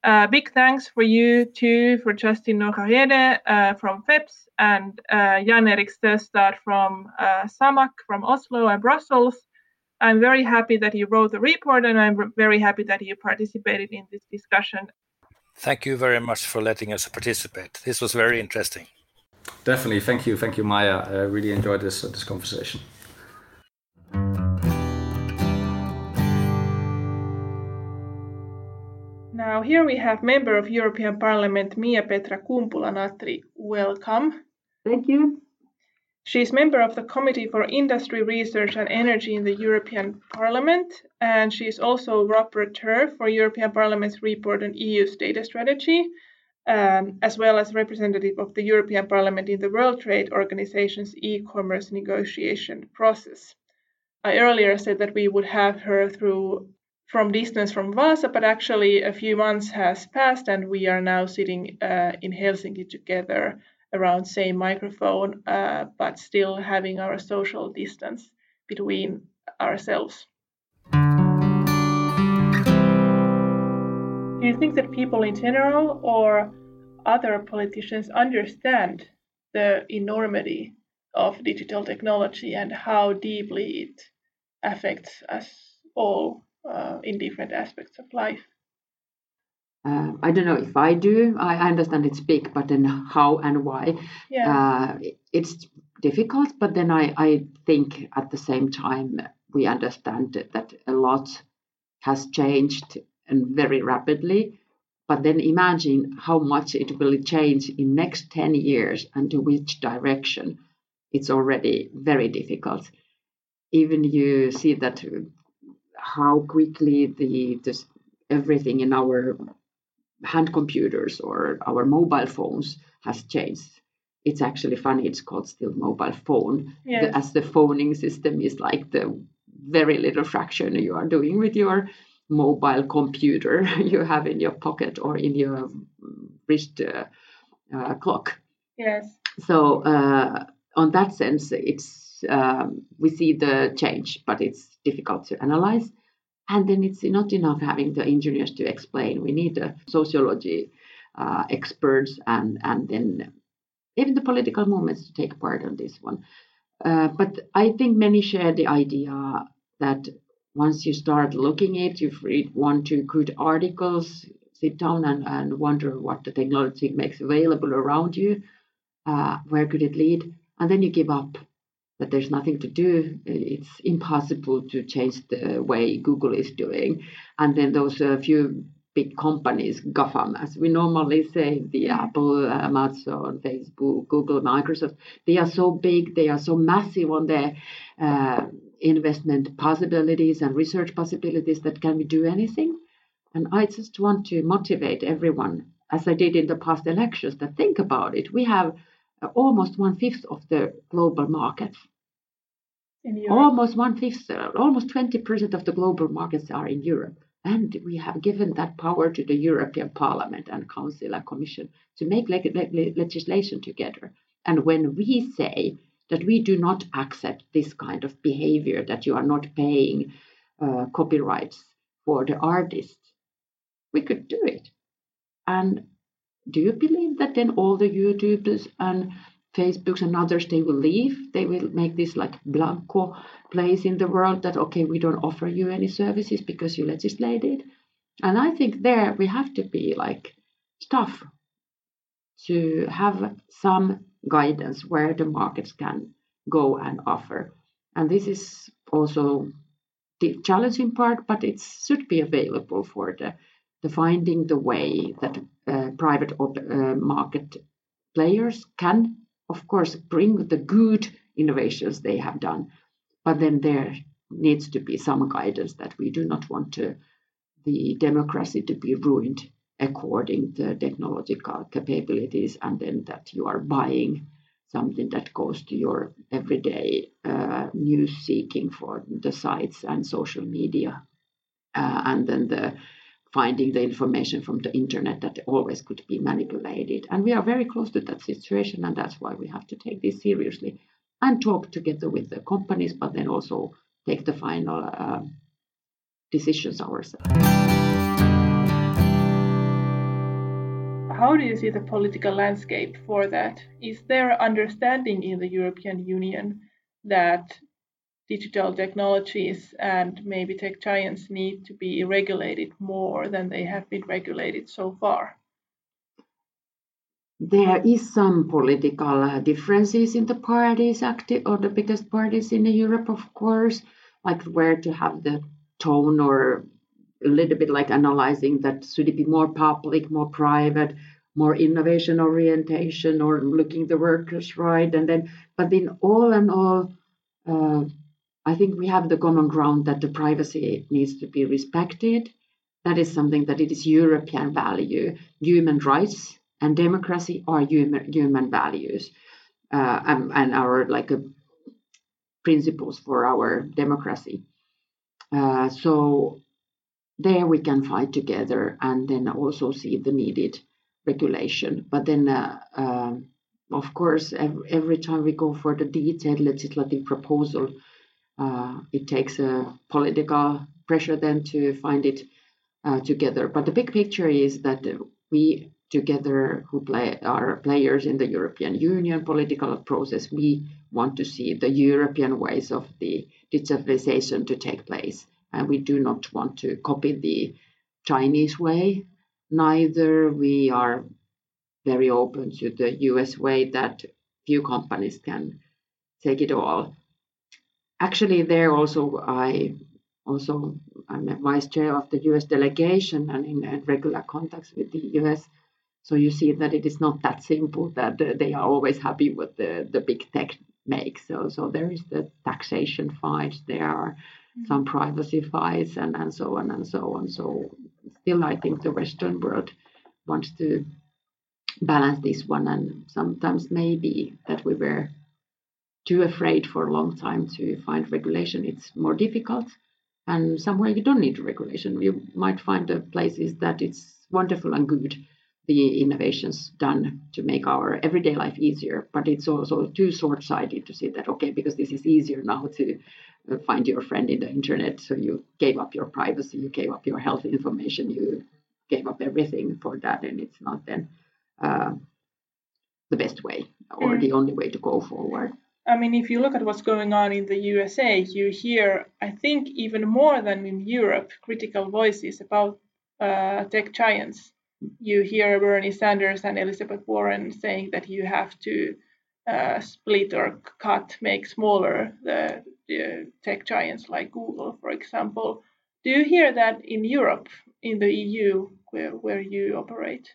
Uh, big thanks for you too, for Justin Nogarede uh, from FEPS and uh, Jan Erik Støstad from uh, SAMAK from Oslo and Brussels. I'm very happy that you wrote the report and I'm very happy that you participated in this discussion. Thank you very much for letting us participate. This was very interesting. Definitely. Thank you. Thank you, Maya. I really enjoyed this, this conversation. Now here we have Member of European Parliament Miapetra Kumpula-Natri. Welcome. Thank you. She's member of the Committee for Industry, Research and Energy in the European Parliament, and she is also rapporteur for European Parliament's report on EU's data strategy, um, as well as representative of the European Parliament in the World Trade Organization's e-commerce negotiation process. I earlier said that we would have her through from distance from Vasa, but actually a few months has passed and we are now sitting uh, in Helsinki together around same microphone, uh, but still having our social distance between ourselves. Do you think that people in general or other politicians understand the enormity of digital technology and how deeply it affects us all uh, in different aspects of life. Uh, I don't know if I do. I, understand it's big, but then how and why? Yeah. Uh, it's difficult, but then I, I think at the same time we understand that a lot has changed and very rapidly. But then imagine how much it will change in next 10 years and to which direction. It's already very difficult. Even you see that how quickly the this, everything in our hand computers or our mobile phones has changed. It's actually funny. It's called still mobile phone, yes. the, as the phoning system is like the very little fraction you are doing with your mobile computer <laughs> you have in your pocket or in your wrist uh, uh, clock. Yes. So uh, on that sense, it's um, we see the change, but it's difficult to analyze. And then it's not enough having the engineers to explain. We need the sociology uh, experts and and then even the political movements to take part on this one. Uh, but I think many share the idea that once you start looking at it, you read one, two good articles, sit down and, and wonder what the technology makes available around you, uh, where could it lead, and then you give up. That there's nothing to do. It's impossible to change the way Google is doing. And then those uh, few big companies, GAFAM, as we normally say, the Apple, Amazon, Facebook, Google, Microsoft, they are so big, they are so massive on their uh, investment possibilities and research possibilities that can we do anything? And I just want to motivate everyone, as I did in the past elections, to think about it. We have almost one fifth of the global markets. Almost one fifth, almost 20% of the global markets are in Europe. And we have given that power to the European Parliament and Council and Commission to make le- le- legislation together. And when we say that we do not accept this kind of behavior, that you are not paying uh, copyrights for the artists, we could do it. And do you believe that then all the YouTubers and Facebooks and others they will leave? They will make this like blanco place in the world that okay, we don't offer you any services because you legislated. And I think there we have to be like tough to have some guidance where the markets can go and offer. And this is also the challenging part, but it should be available for the, the finding the way that uh, private uh, market players can, of course, bring the good innovations they have done, but then there needs to be some guidance that we do not want to the democracy to be ruined according to technological capabilities and then that you are buying something that goes to your everyday uh, news seeking for the sites and social media uh, and then the finding the information from the internet that always could be manipulated and we are very close to that situation and that's why we have to take this seriously and talk together with the companies but then also take the final uh, decisions ourselves how do you see the political landscape for that? Is there understanding in the European Union that digital technologies and maybe tech giants need to be regulated more than they have been regulated so far? There is some political uh, differences in the parties active or the biggest parties in Europe, of course, like where to have the tone or a little bit like analyzing that should it be more public, more private, more innovation orientation, or looking the workers right, and then but in all and all, uh, I think we have the common ground that the privacy needs to be respected. That is something that it is European value. Human rights and democracy are human human values, uh, and, and, our like uh, principles for our democracy. Uh, so there we can fight together and then also see the needed regulation. But then, uh, uh, of course, every, every, time we go for the detailed legislative proposal, it takes a political pressure then to find it uh, together. But the big picture is that we together, who play are players in the European Union political process, we want to see the European ways of the digitalization to take place and we do not want to copy the Chinese way. Neither we are very open to the US way that few companies can take it all. Actually, there also I also I'm a vice chair of the US delegation and in regular contacts with the US. So you see that it is not that simple that uh, they are always happy with the, the big tech makes. So so there is the taxation fights, there are mm-hmm. some privacy fights and, and so on and so on. So still I think the Western world wants to balance this one and sometimes maybe that we were too afraid for a long time to find regulation. It's more difficult. and somewhere you don't need regulation. You might find the places that it's wonderful and good the innovations done to make our everyday life easier. But it's also too short sighted to see that, okay, because this is easier now to uh, find your friend in the internet. So you gave up your privacy, you gave up your health information, you gave up everything for that. And it's not then uh, the best way or mm. the only way to go forward. I mean, if you look at what's going on in the USA, you hear, I think, even more than in Europe, critical voices about uh, tech giants you hear Bernie Sanders and Elizabeth Warren saying that you have to uh, split or cut, make smaller the, the, tech giants like Google, for example. Do you hear that in Europe, in the EU, where, where you operate?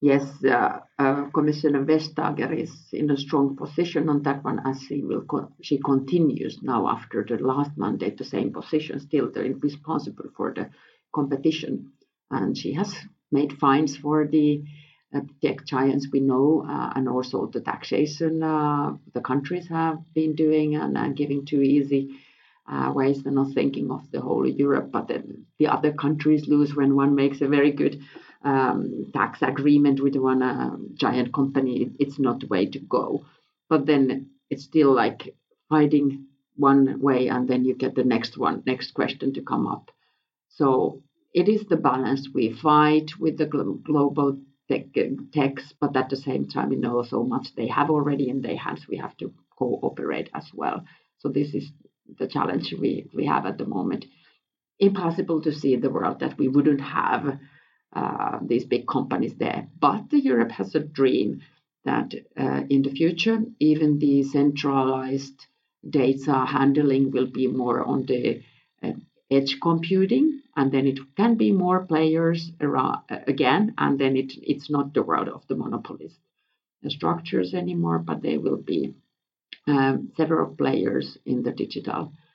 Yes, uh, uh, Commissioner Vestager is in a strong position on that one as she will co- she continues now after the last mandate the same position, still responsible for the competition, and she has made fines for the uh, tech giants we know, and also the taxation the countries have been doing and, giving too easy ways. They're not thinking of the whole Europe, but the other countries lose when one makes a very good um, tax agreement with one uh, giant company. It's not the way to go. But then it's still like fighting one way, and then you get the next one, next question to come up. So it is the balance we fight with the global tech, techs, but at the same time, we know so much they have already in their hands. We have to cooperate as well. So this is the challenge we, we have at the moment. Impossible to see the world that we wouldn't have uh, these big companies there. But Europe has a dream that uh, in the future, even the centralized data handling will be more on the uh, edge computing and then it can be more players around, again, and then it, it's not the world of the monopolist structures anymore, but there will be um, several players in the digital uh,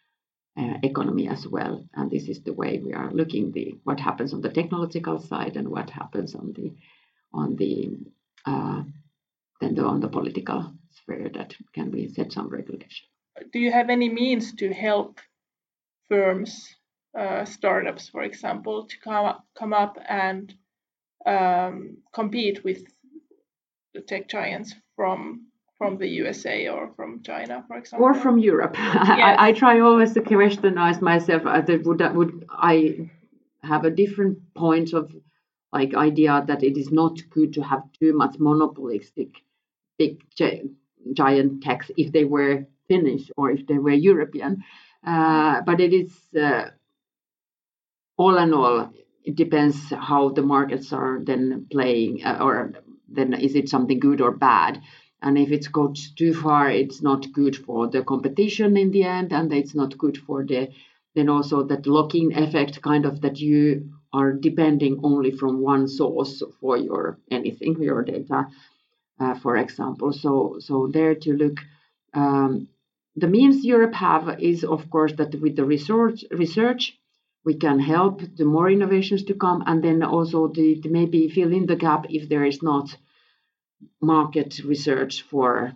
economy as well. And this is the way we are looking the what happens on the technological side and what happens on the on the uh, then the, on the political sphere that can we set some regulation. Do you have any means to help firms uh, startups, for example, to come up, come up and um, compete with the tech giants from from the USA or from China, for example, or from Europe. Yes. <laughs> I, I, try always to questionize myself. Uh, would that would I have a different point of like idea that it is not good to have too much monopolistic big giant techs if they were Finnish or if they were European. Uh, but it is uh, all in all, it depends how the markets are then playing, uh, or then is it something good or bad? And if it goes too far, it's not good for the competition in the end, and it's not good for the then also that lock-in effect, kind of that you are depending only from one source for your anything, your data, uh, for example. So so there to look. Um, the means Europe have is of course that with the research research we can help the more innovations to come and then also the, the maybe fill in the gap if there is not market research for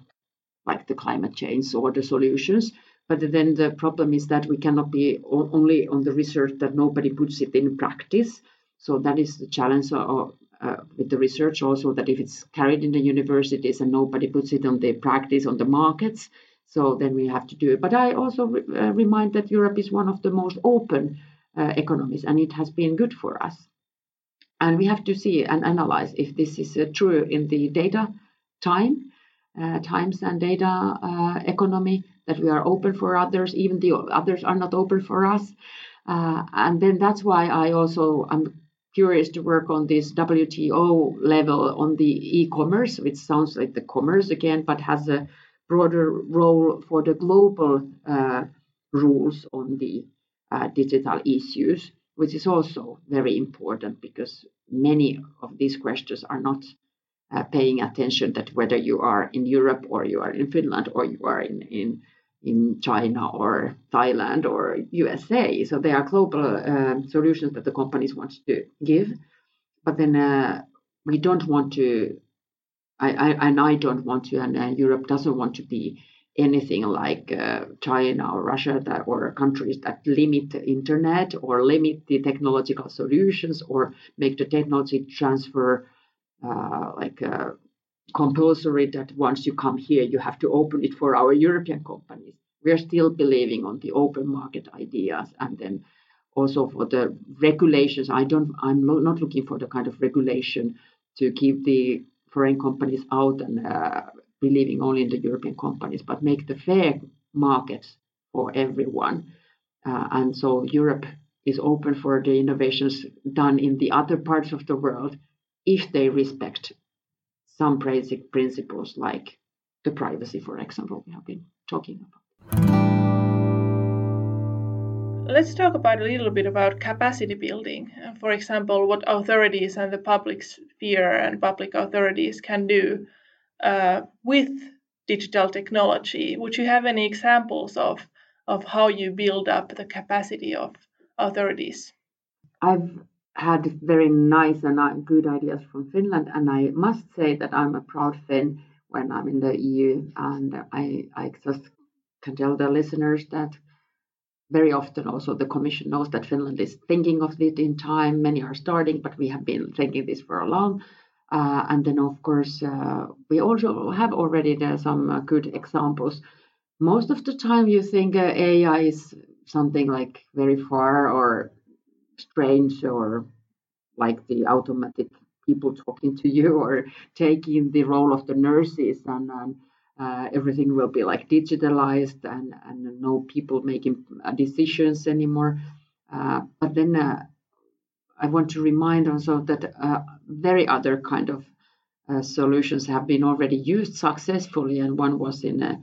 like the climate change or the solutions. But then the problem is that we cannot be only on the research that nobody puts it in practice. So that is the challenge of, uh, with the research also that if it's carried in the universities and nobody puts it on the practice on the markets so then we have to do it. But i also re- uh, remind that europe is one of the most open uh, economies, and it has been good for us. And we have to see and analyze if this is uh, true in the data time, uh, times and data uh, economy, that we are open for others, even the others are not open for us. And then that's why I also I'm curious to work on this WTO level on the e-commerce, which sounds like the commerce again, but has a broader role for the global uh, rules on the uh, digital issues, which is also very important because many of these questions are not uh, paying attention that whether you are in Europe or you are in Finland or you are in, in, in China or Thailand or USA. So they are global uh, solutions that the companies want to give. But then uh, we don't want to, I, I, and I don't want to, and uh, Europe doesn't want to be anything like uh, China or Russia that, or countries that limit the internet or limit the technological solutions or make the technology transfer uh, like uh, compulsory that once you come here you have to open it for our European companies. We are still believing on the open market ideas and then also for the regulations. I don't. I'm not looking for the kind of regulation to keep the foreign companies out and uh, believing only in the European companies, but make the fair markets for everyone. Uh, and so Europe is open for the innovations done in the other parts of the world if they respect some basic principles like the privacy, for example, we have been talking about. Let's talk about a little bit about capacity building. For example, what authorities and the public sphere and public authorities can do uh, with digital technology. Would you have any examples of of how you build up the capacity of authorities? I've had very nice and uh, good ideas from Finland, and I must say that I'm a proud Finn when I'm in the EU, and I I just can tell the listeners that very often also the commission knows that Finland is thinking of it in time. Many are starting, but we have been thinking this for a long uh, and then, of course, uh, we also have already there some uh, good examples. Most of the time, you think uh, AI is something like very far or strange or like the automatic people talking to you or taking the role of the nurses and, and uh, everything will be like digitalized and, and no people making uh, decisions anymore. but then I want to remind also that uh, very other kind of uh, solutions have been already used successfully, and one was in uh,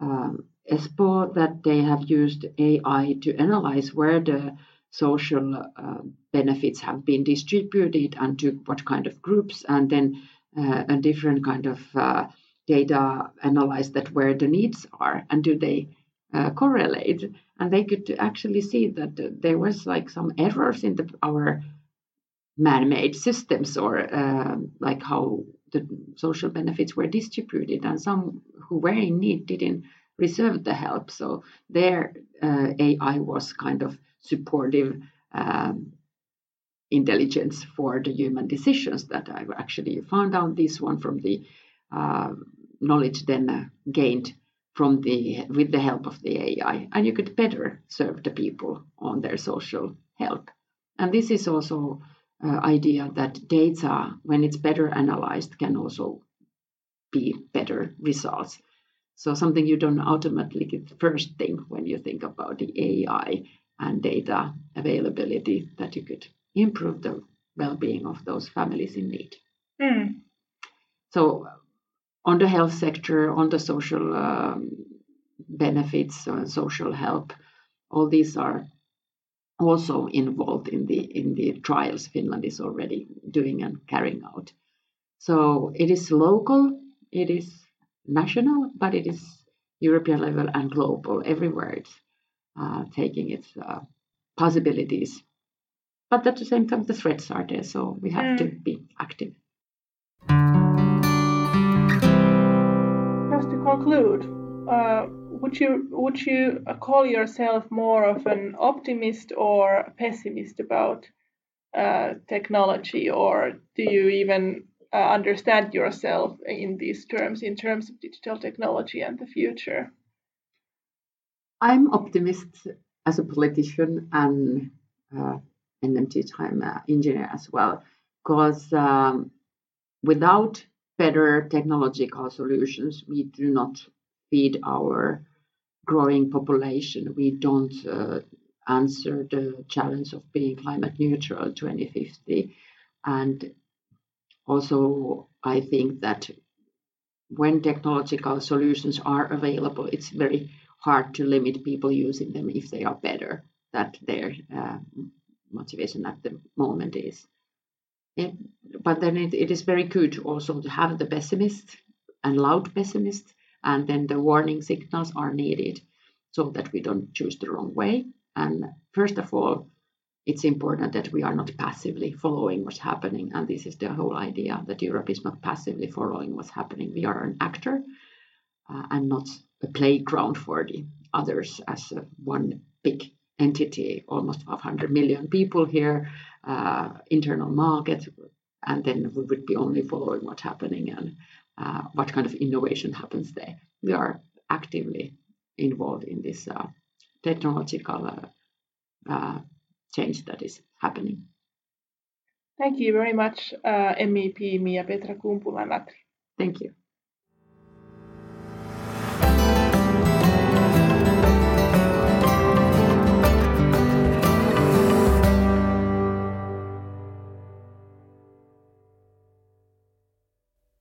um, Espoo that they have used AI to analyze where the social uh, benefits have been distributed and to what kind of groups, and then uh, a different kind of data analyze that where the needs are and do they uh, correlate and they could actually see that there was like some errors in the, our man-made systems or uh, like how the social benefits were distributed and some who were in need didn't receive the help. So their uh, ai was kind of supportive um, intelligence for the human decisions that i actually found out this one from the uh, knowledge then uh, gained from the with the help of the ai and you could better serve the people on their social help and this is also uh, idea that data, when it's better analyzed, can also be better results. So something you don't automatically get the first thing when you think about the AI and data availability that you could improve the well-being of those families in need. Mm. So on the health sector, on the social um, benefits, uh, social help, all these are also involved in the in the trials Finland is already doing and carrying out. So it is local, it is national, but it is European level and global. Everywhere it's uh, taking its uh, possibilities. But at the same time, the threats are there, so we have mm. to be active. Conclude, uh, would you would you call yourself more of an optimist or a pessimist about uh, technology, or do you even uh, understand yourself in these terms, in terms of digital technology and the future? I'm optimist as a politician and uh, the time uh, engineer as well, because um, without better technological solutions, we do not feed our growing population, we don't uh, answer the challenge of being climate neutral 2050. And also, I think that when technological solutions are available, it's very hard to limit people using them if they are better. That their uh, motivation at the moment is. It, but then it, it is very good also to have the pessimist and loud pessimist and then the warning signals are needed so that we don't choose the wrong way. And first of all, it's important that we are not passively following what's happening. And this is the whole idea that Europe is not passively following what's happening. We are an actor uh, and not a playground for the others as a, one big entity, almost 500 million people here, uh, internal market, and then we would be only following what's happening and uh, what kind of innovation happens there. We are actively involved in this uh, technological uh, uh, change that is happening. Thank you very much, uh, MEP Miapetra Kumpula-Natri. Thank you.